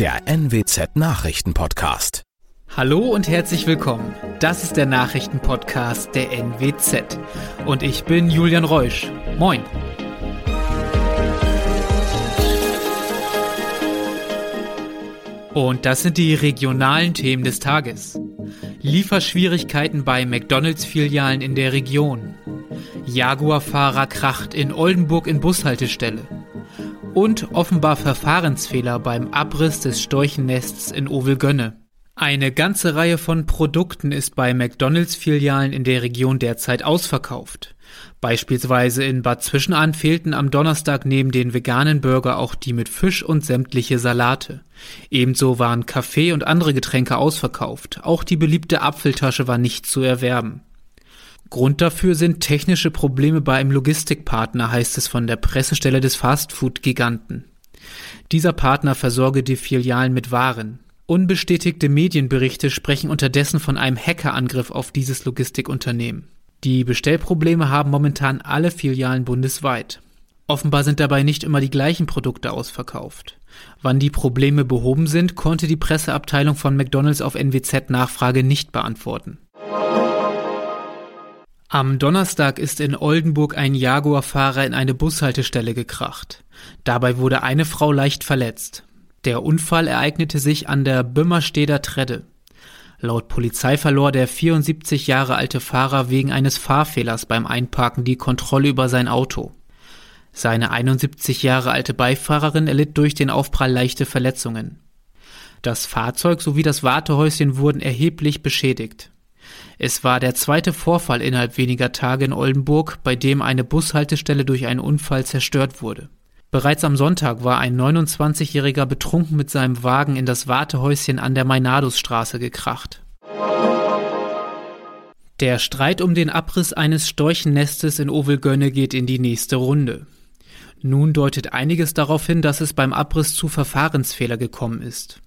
der NWZ Nachrichtenpodcast. Hallo und herzlich willkommen. Das ist der Nachrichtenpodcast der NWZ. Und ich bin Julian Reusch. Moin. Und das sind die regionalen Themen des Tages. Lieferschwierigkeiten bei McDonalds-Filialen in der Region. Jaguar-Fahrer kracht in Oldenburg in Bushaltestelle und offenbar Verfahrensfehler beim Abriss des Storchennests in Ovelgönne. Eine ganze Reihe von Produkten ist bei McDonalds-Filialen in der Region derzeit ausverkauft. Beispielsweise in Bad Zwischenahn fehlten am Donnerstag neben den veganen Burger auch die mit Fisch und sämtliche Salate. Ebenso waren Kaffee und andere Getränke ausverkauft. Auch die beliebte Apfeltasche war nicht zu erwerben. Grund dafür sind technische Probleme bei einem Logistikpartner, heißt es von der Pressestelle des Fastfood-Giganten. Dieser Partner versorge die Filialen mit Waren. Unbestätigte Medienberichte sprechen unterdessen von einem Hackerangriff auf dieses Logistikunternehmen. Die Bestellprobleme haben momentan alle Filialen bundesweit. Offenbar sind dabei nicht immer die gleichen Produkte ausverkauft. Wann die Probleme behoben sind, konnte die Presseabteilung von McDonald's auf NWZ Nachfrage nicht beantworten. Am Donnerstag ist in Oldenburg ein Jaguar-Fahrer in eine Bushaltestelle gekracht. Dabei wurde eine Frau leicht verletzt. Der Unfall ereignete sich an der Bümmersteder Tredde. Laut Polizei verlor der 74 Jahre alte Fahrer wegen eines Fahrfehlers beim Einparken die Kontrolle über sein Auto. Seine 71 Jahre alte Beifahrerin erlitt durch den Aufprall leichte Verletzungen. Das Fahrzeug sowie das Wartehäuschen wurden erheblich beschädigt. Es war der zweite Vorfall innerhalb weniger Tage in Oldenburg, bei dem eine Bushaltestelle durch einen Unfall zerstört wurde. Bereits am Sonntag war ein 29-Jähriger betrunken mit seinem Wagen in das Wartehäuschen an der Mainadusstraße gekracht. Der Streit um den Abriss eines Storchennestes in Ovelgönne geht in die nächste Runde. Nun deutet einiges darauf hin, dass es beim Abriss zu Verfahrensfehler gekommen ist.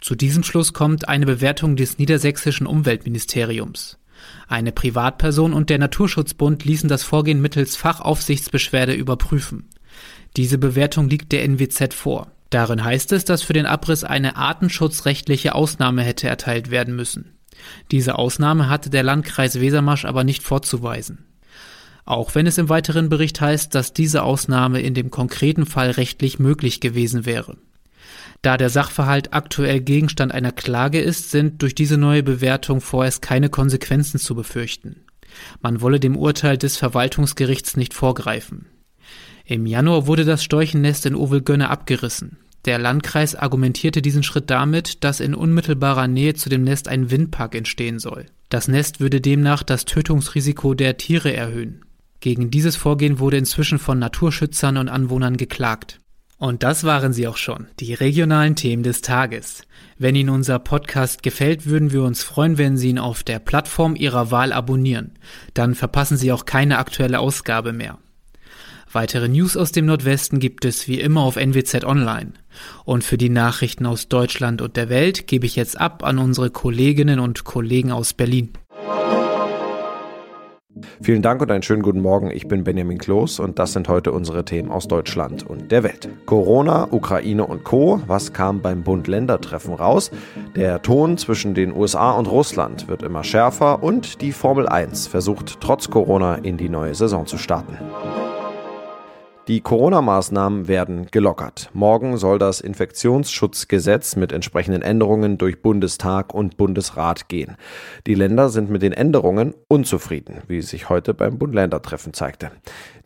Zu diesem Schluss kommt eine Bewertung des niedersächsischen Umweltministeriums. Eine Privatperson und der Naturschutzbund ließen das Vorgehen mittels Fachaufsichtsbeschwerde überprüfen. Diese Bewertung liegt der NWZ vor. Darin heißt es, dass für den Abriss eine artenschutzrechtliche Ausnahme hätte erteilt werden müssen. Diese Ausnahme hatte der Landkreis Wesermarsch aber nicht vorzuweisen. Auch wenn es im weiteren Bericht heißt, dass diese Ausnahme in dem konkreten Fall rechtlich möglich gewesen wäre. Da der Sachverhalt aktuell Gegenstand einer Klage ist, sind durch diese neue Bewertung vorerst keine Konsequenzen zu befürchten. Man wolle dem Urteil des Verwaltungsgerichts nicht vorgreifen. Im Januar wurde das Storchennest in Ovelgönne abgerissen. Der Landkreis argumentierte diesen Schritt damit, dass in unmittelbarer Nähe zu dem Nest ein Windpark entstehen soll. Das Nest würde demnach das Tötungsrisiko der Tiere erhöhen. Gegen dieses Vorgehen wurde inzwischen von Naturschützern und Anwohnern geklagt. Und das waren sie auch schon, die regionalen Themen des Tages. Wenn Ihnen unser Podcast gefällt, würden wir uns freuen, wenn Sie ihn auf der Plattform Ihrer Wahl abonnieren. Dann verpassen Sie auch keine aktuelle Ausgabe mehr. Weitere News aus dem Nordwesten gibt es wie immer auf NWZ Online. Und für die Nachrichten aus Deutschland und der Welt gebe ich jetzt ab an unsere Kolleginnen und Kollegen aus Berlin. Vielen Dank und einen schönen guten Morgen. Ich bin Benjamin Kloß und das sind heute unsere Themen aus Deutschland und der Welt. Corona, Ukraine und Co. Was kam beim Bund-Länder-Treffen raus? Der Ton zwischen den USA und Russland wird immer schärfer und die Formel 1 versucht trotz Corona in die neue Saison zu starten. Die Corona-Maßnahmen werden gelockert. Morgen soll das Infektionsschutzgesetz mit entsprechenden Änderungen durch Bundestag und Bundesrat gehen. Die Länder sind mit den Änderungen unzufrieden, wie sich heute beim Bund-Länder-Treffen zeigte.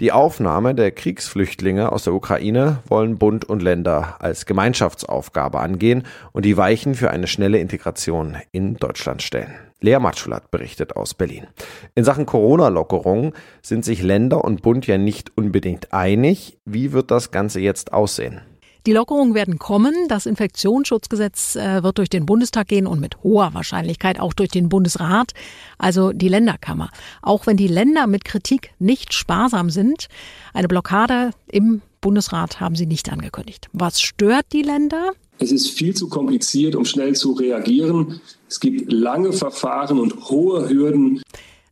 Die Aufnahme der Kriegsflüchtlinge aus der Ukraine wollen Bund und Länder als Gemeinschaftsaufgabe angehen und die Weichen für eine schnelle Integration in Deutschland stellen. Lea Matschulat berichtet aus Berlin. In Sachen Corona-Lockerung sind sich Länder und Bund ja nicht unbedingt einig. Wie wird das Ganze jetzt aussehen? Die Lockerungen werden kommen. Das Infektionsschutzgesetz äh, wird durch den Bundestag gehen und mit hoher Wahrscheinlichkeit auch durch den Bundesrat, also die Länderkammer. Auch wenn die Länder mit Kritik nicht sparsam sind, eine Blockade im Bundesrat haben sie nicht angekündigt. Was stört die Länder? Es ist viel zu kompliziert, um schnell zu reagieren. Es gibt lange Verfahren und hohe Hürden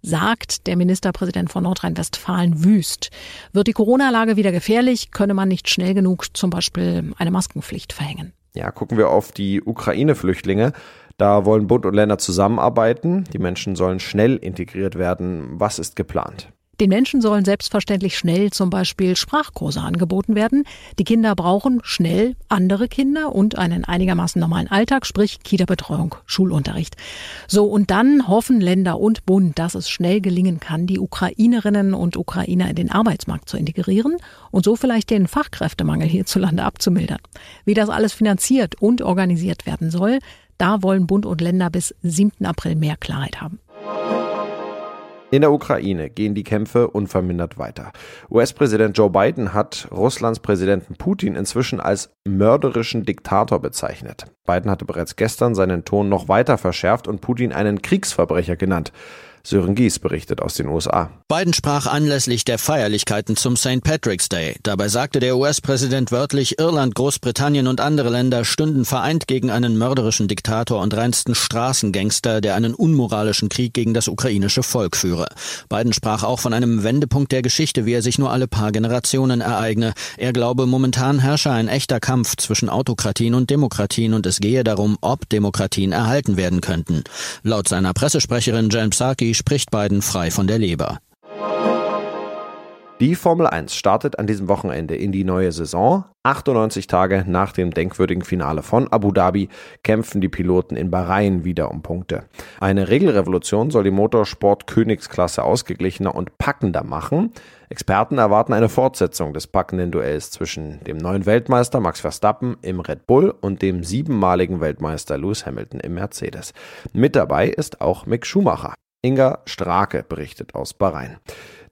sagt der Ministerpräsident von Nordrhein-Westfalen Wüst. Wird die Corona-Lage wieder gefährlich, könne man nicht schnell genug zum Beispiel eine Maskenpflicht verhängen. Ja, gucken wir auf die Ukraine-Flüchtlinge. Da wollen Bund und Länder zusammenarbeiten. Die Menschen sollen schnell integriert werden. Was ist geplant? Den Menschen sollen selbstverständlich schnell zum Beispiel Sprachkurse angeboten werden. Die Kinder brauchen schnell andere Kinder und einen einigermaßen normalen Alltag, sprich Kita-Betreuung, Schulunterricht. So, und dann hoffen Länder und Bund, dass es schnell gelingen kann, die Ukrainerinnen und Ukrainer in den Arbeitsmarkt zu integrieren und so vielleicht den Fachkräftemangel hierzulande abzumildern. Wie das alles finanziert und organisiert werden soll, da wollen Bund und Länder bis 7. April mehr Klarheit haben. In der Ukraine gehen die Kämpfe unvermindert weiter. US-Präsident Joe Biden hat Russlands Präsidenten Putin inzwischen als mörderischen Diktator bezeichnet. Biden hatte bereits gestern seinen Ton noch weiter verschärft und Putin einen Kriegsverbrecher genannt. Sören Gies berichtet aus den USA. Biden sprach anlässlich der Feierlichkeiten zum St. Patrick's Day. Dabei sagte der US-Präsident wörtlich, Irland, Großbritannien und andere Länder stünden vereint gegen einen mörderischen Diktator und reinsten Straßengangster, der einen unmoralischen Krieg gegen das ukrainische Volk führe. Biden sprach auch von einem Wendepunkt der Geschichte, wie er sich nur alle paar Generationen ereigne. Er glaube, momentan herrsche ein echter Kampf zwischen Autokratien und Demokratien und es gehe darum, ob Demokratien erhalten werden könnten. Laut seiner Pressesprecherin Jen Psaki spricht Biden frei von der Leber. Die Formel 1 startet an diesem Wochenende in die neue Saison. 98 Tage nach dem denkwürdigen Finale von Abu Dhabi kämpfen die Piloten in Bahrain wieder um Punkte. Eine Regelrevolution soll die Motorsport-Königsklasse ausgeglichener und packender machen. Experten erwarten eine Fortsetzung des packenden Duells zwischen dem neuen Weltmeister Max Verstappen im Red Bull und dem siebenmaligen Weltmeister Lewis Hamilton im Mercedes. Mit dabei ist auch Mick Schumacher. Inga Strake berichtet aus Bahrain.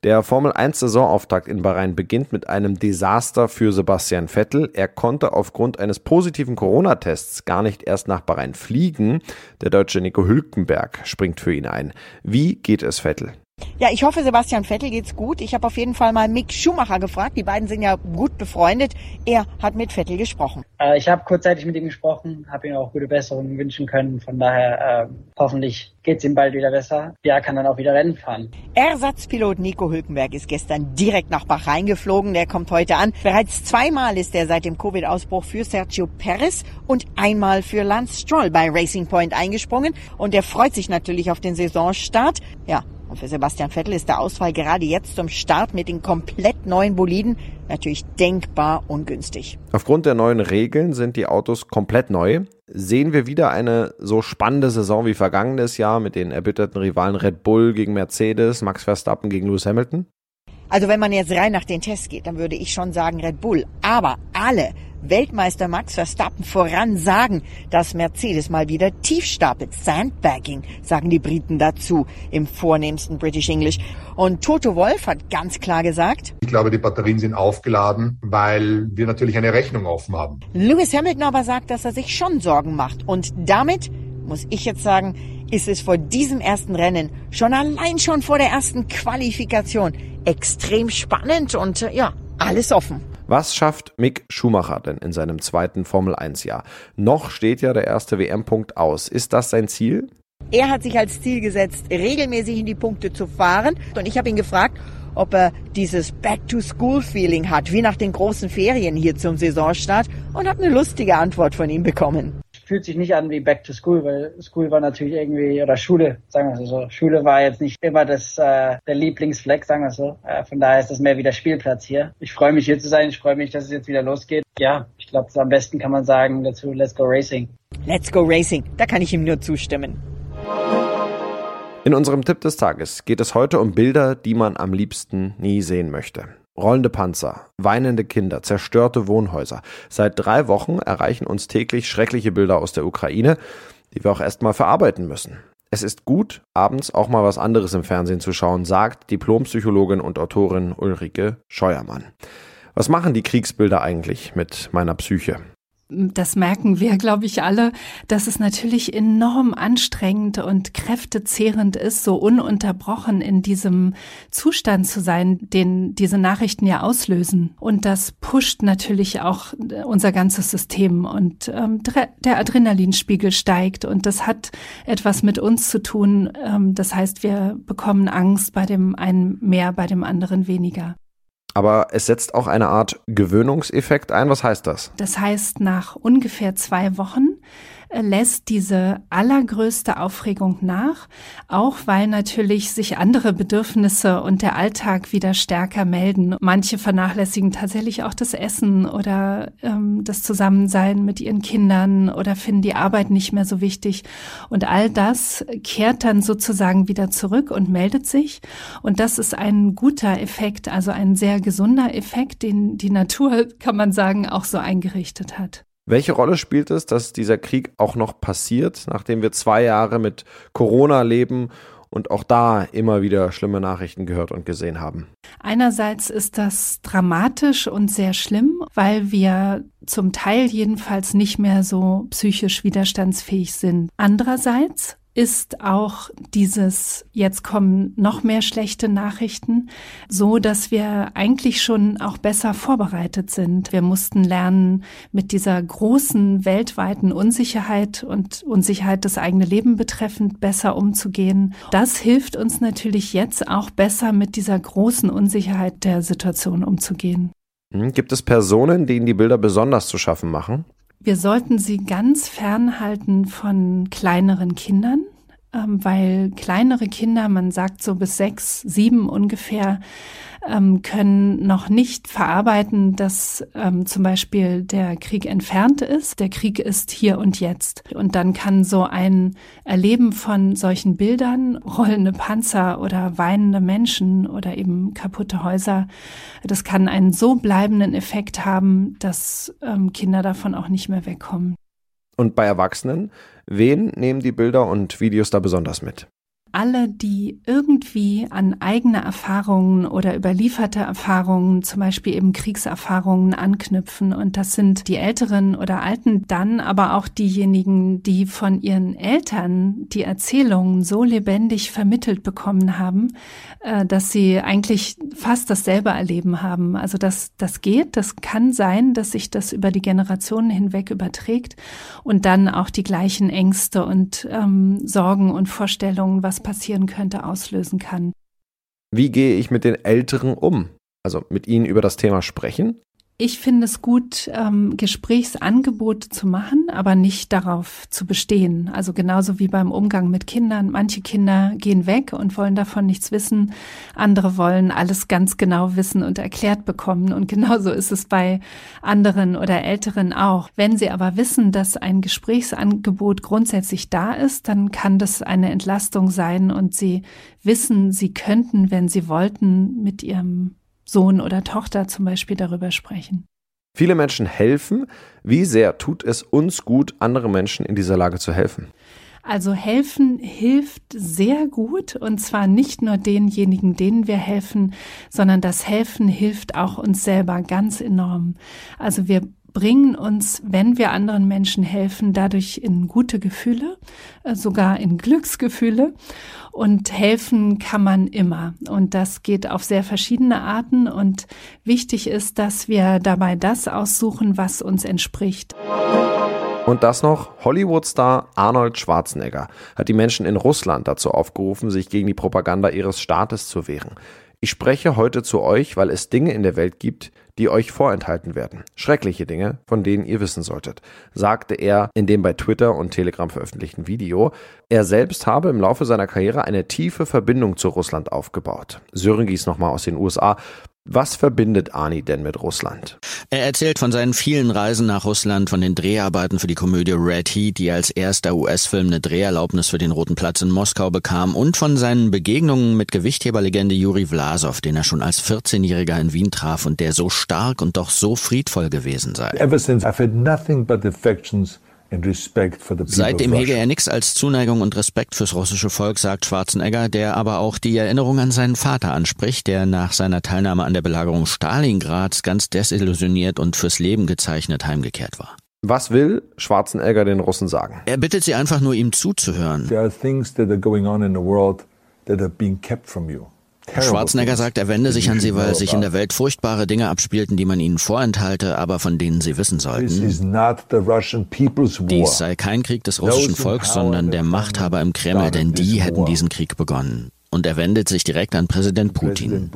Der Formel 1 Saisonauftakt in Bahrain beginnt mit einem Desaster für Sebastian Vettel. Er konnte aufgrund eines positiven Corona-Tests gar nicht erst nach Bahrain fliegen. Der deutsche Nico Hülkenberg springt für ihn ein. Wie geht es Vettel? Ja, ich hoffe, Sebastian Vettel geht's gut. Ich habe auf jeden Fall mal Mick Schumacher gefragt. Die beiden sind ja gut befreundet. Er hat mit Vettel gesprochen. Äh, ich habe kurzzeitig mit ihm gesprochen, habe ihm auch gute Besserungen wünschen können. Von daher äh, hoffentlich geht's ihm bald wieder besser. Ja, kann dann auch wieder Rennen fahren. Ersatzpilot Nico Hülkenberg ist gestern direkt nach Bahrain geflogen. Der kommt heute an. Bereits zweimal ist er seit dem Covid-Ausbruch für Sergio Perez und einmal für Lance Stroll bei Racing Point eingesprungen. Und er freut sich natürlich auf den Saisonstart. Ja, und für Sebastian Vettel ist der Ausfall gerade jetzt zum Start mit den komplett neuen Boliden natürlich denkbar ungünstig. Aufgrund der neuen Regeln sind die Autos komplett neu. Sehen wir wieder eine so spannende Saison wie vergangenes Jahr mit den erbitterten Rivalen Red Bull gegen Mercedes, Max Verstappen gegen Lewis Hamilton? Also wenn man jetzt rein nach den Tests geht, dann würde ich schon sagen Red Bull. Aber alle Weltmeister Max Verstappen voran sagen, dass Mercedes mal wieder tief stapelt. Sandbagging, sagen die Briten dazu im vornehmsten British English. Und Toto Wolf hat ganz klar gesagt, ich glaube, die Batterien sind aufgeladen, weil wir natürlich eine Rechnung offen haben. Lewis Hamilton aber sagt, dass er sich schon Sorgen macht. Und damit, muss ich jetzt sagen, ist es vor diesem ersten Rennen, schon allein schon vor der ersten Qualifikation, extrem spannend und ja, alles offen. Was schafft Mick Schumacher denn in seinem zweiten Formel-1-Jahr? Noch steht ja der erste WM-Punkt aus. Ist das sein Ziel? Er hat sich als Ziel gesetzt, regelmäßig in die Punkte zu fahren. Und ich habe ihn gefragt, ob er dieses Back-to-School-Feeling hat, wie nach den großen Ferien hier zum Saisonstart. Und habe eine lustige Antwort von ihm bekommen fühlt sich nicht an wie Back to School, weil School war natürlich irgendwie, oder Schule, sagen wir so. Schule war jetzt nicht immer das, äh, der Lieblingsfleck, sagen wir so. Äh, von daher ist das mehr wie der Spielplatz hier. Ich freue mich hier zu sein, ich freue mich, dass es jetzt wieder losgeht. Ja, ich glaube, am besten kann man sagen dazu, let's go racing. Let's go racing, da kann ich ihm nur zustimmen. In unserem Tipp des Tages geht es heute um Bilder, die man am liebsten nie sehen möchte. Rollende Panzer, weinende Kinder, zerstörte Wohnhäuser. Seit drei Wochen erreichen uns täglich schreckliche Bilder aus der Ukraine, die wir auch erstmal verarbeiten müssen. Es ist gut, abends auch mal was anderes im Fernsehen zu schauen, sagt Diplompsychologin und Autorin Ulrike Scheuermann. Was machen die Kriegsbilder eigentlich mit meiner Psyche? Das merken wir, glaube ich, alle, dass es natürlich enorm anstrengend und kräftezehrend ist, so ununterbrochen in diesem Zustand zu sein, den diese Nachrichten ja auslösen. Und das pusht natürlich auch unser ganzes System und ähm, der Adrenalinspiegel steigt und das hat etwas mit uns zu tun. Ähm, das heißt, wir bekommen Angst bei dem einen mehr, bei dem anderen weniger. Aber es setzt auch eine Art Gewöhnungseffekt ein. Was heißt das? Das heißt, nach ungefähr zwei Wochen lässt diese allergrößte Aufregung nach, auch weil natürlich sich andere Bedürfnisse und der Alltag wieder stärker melden. Manche vernachlässigen tatsächlich auch das Essen oder ähm, das Zusammensein mit ihren Kindern oder finden die Arbeit nicht mehr so wichtig. Und all das kehrt dann sozusagen wieder zurück und meldet sich. Und das ist ein guter Effekt, also ein sehr gesunder Effekt, den die Natur, kann man sagen, auch so eingerichtet hat. Welche Rolle spielt es, dass dieser Krieg auch noch passiert, nachdem wir zwei Jahre mit Corona leben und auch da immer wieder schlimme Nachrichten gehört und gesehen haben? Einerseits ist das dramatisch und sehr schlimm, weil wir zum Teil jedenfalls nicht mehr so psychisch widerstandsfähig sind. Andererseits ist auch dieses, jetzt kommen noch mehr schlechte Nachrichten, so dass wir eigentlich schon auch besser vorbereitet sind. Wir mussten lernen, mit dieser großen weltweiten Unsicherheit und Unsicherheit das eigene Leben betreffend besser umzugehen. Das hilft uns natürlich jetzt auch besser mit dieser großen Unsicherheit der Situation umzugehen. Hm, gibt es Personen, denen die Bilder besonders zu schaffen machen? Wir sollten sie ganz fernhalten von kleineren Kindern, ähm, weil kleinere Kinder, man sagt so bis sechs, sieben ungefähr, ähm, können noch nicht verarbeiten, dass ähm, zum Beispiel der Krieg entfernt ist. Der Krieg ist hier und jetzt. Und dann kann so ein Erleben von solchen Bildern, rollende Panzer oder weinende Menschen oder eben kaputte Häuser, das kann einen so bleibenden Effekt haben, dass ähm, Kinder davon auch nicht mehr wegkommen. Und bei Erwachsenen, wen nehmen die Bilder und Videos da besonders mit? Alle, die irgendwie an eigene Erfahrungen oder überlieferte Erfahrungen, zum Beispiel eben Kriegserfahrungen anknüpfen. Und das sind die Älteren oder Alten, dann aber auch diejenigen, die von ihren Eltern die Erzählungen so lebendig vermittelt bekommen haben, äh, dass sie eigentlich fast dasselbe erleben haben. Also das, das geht, das kann sein, dass sich das über die Generationen hinweg überträgt und dann auch die gleichen Ängste und ähm, Sorgen und Vorstellungen, was passieren könnte, auslösen kann. Wie gehe ich mit den Älteren um? Also mit ihnen über das Thema sprechen? Ich finde es gut, ähm, Gesprächsangebote zu machen, aber nicht darauf zu bestehen. Also genauso wie beim Umgang mit Kindern. Manche Kinder gehen weg und wollen davon nichts wissen. Andere wollen alles ganz genau wissen und erklärt bekommen. Und genauso ist es bei anderen oder Älteren auch. Wenn sie aber wissen, dass ein Gesprächsangebot grundsätzlich da ist, dann kann das eine Entlastung sein und sie wissen, sie könnten, wenn sie wollten, mit ihrem Sohn oder Tochter zum Beispiel darüber sprechen. Viele Menschen helfen. Wie sehr tut es uns gut, andere Menschen in dieser Lage zu helfen? Also helfen hilft sehr gut und zwar nicht nur denjenigen, denen wir helfen, sondern das Helfen hilft auch uns selber ganz enorm. Also wir bringen uns, wenn wir anderen Menschen helfen, dadurch in gute Gefühle, äh, sogar in Glücksgefühle. Und helfen kann man immer. Und das geht auf sehr verschiedene Arten. Und wichtig ist, dass wir dabei das aussuchen, was uns entspricht. Und das noch, Hollywood-Star Arnold Schwarzenegger hat die Menschen in Russland dazu aufgerufen, sich gegen die Propaganda ihres Staates zu wehren. Ich spreche heute zu euch, weil es Dinge in der Welt gibt, die euch vorenthalten werden. Schreckliche Dinge, von denen ihr wissen solltet, sagte er in dem bei Twitter und Telegram veröffentlichten Video. Er selbst habe im Laufe seiner Karriere eine tiefe Verbindung zu Russland aufgebaut. Sören nochmal aus den USA. Was verbindet Ani denn mit Russland? Er erzählt von seinen vielen Reisen nach Russland, von den Dreharbeiten für die Komödie Red Heat, die als erster US-Film eine Dreherlaubnis für den Roten Platz in Moskau bekam, und von seinen Begegnungen mit Gewichtheberlegende Juri Vlasov, den er schon als 14-Jähriger in Wien traf und der so stark und doch so friedvoll gewesen sei. Ever since I've had nothing but affections Seitdem hege er nichts als Zuneigung und Respekt fürs russische Volk, sagt Schwarzenegger, der aber auch die Erinnerung an seinen Vater anspricht, der nach seiner Teilnahme an der Belagerung Stalingrads ganz desillusioniert und fürs Leben gezeichnet heimgekehrt war. Was will Schwarzenegger den Russen sagen? Er bittet sie einfach nur, ihm zuzuhören. There are things that are going on in the world that are being kept from you. Schwarzenegger sagt, er wende sich an sie, weil sich in der Welt furchtbare Dinge abspielten, die man ihnen vorenthalte, aber von denen sie wissen sollten. Dies sei kein Krieg des russischen Volks, sondern der Machthaber im Kreml, denn die hätten diesen Krieg begonnen. Und er wendet sich direkt an Präsident Putin.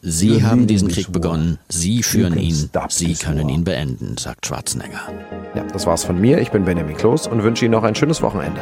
Sie haben diesen Krieg begonnen, Sie führen ihn, Sie können ihn beenden, sagt Schwarzenegger. Ja, das war's von mir. Ich bin Benjamin Kloß und wünsche Ihnen noch ein schönes Wochenende.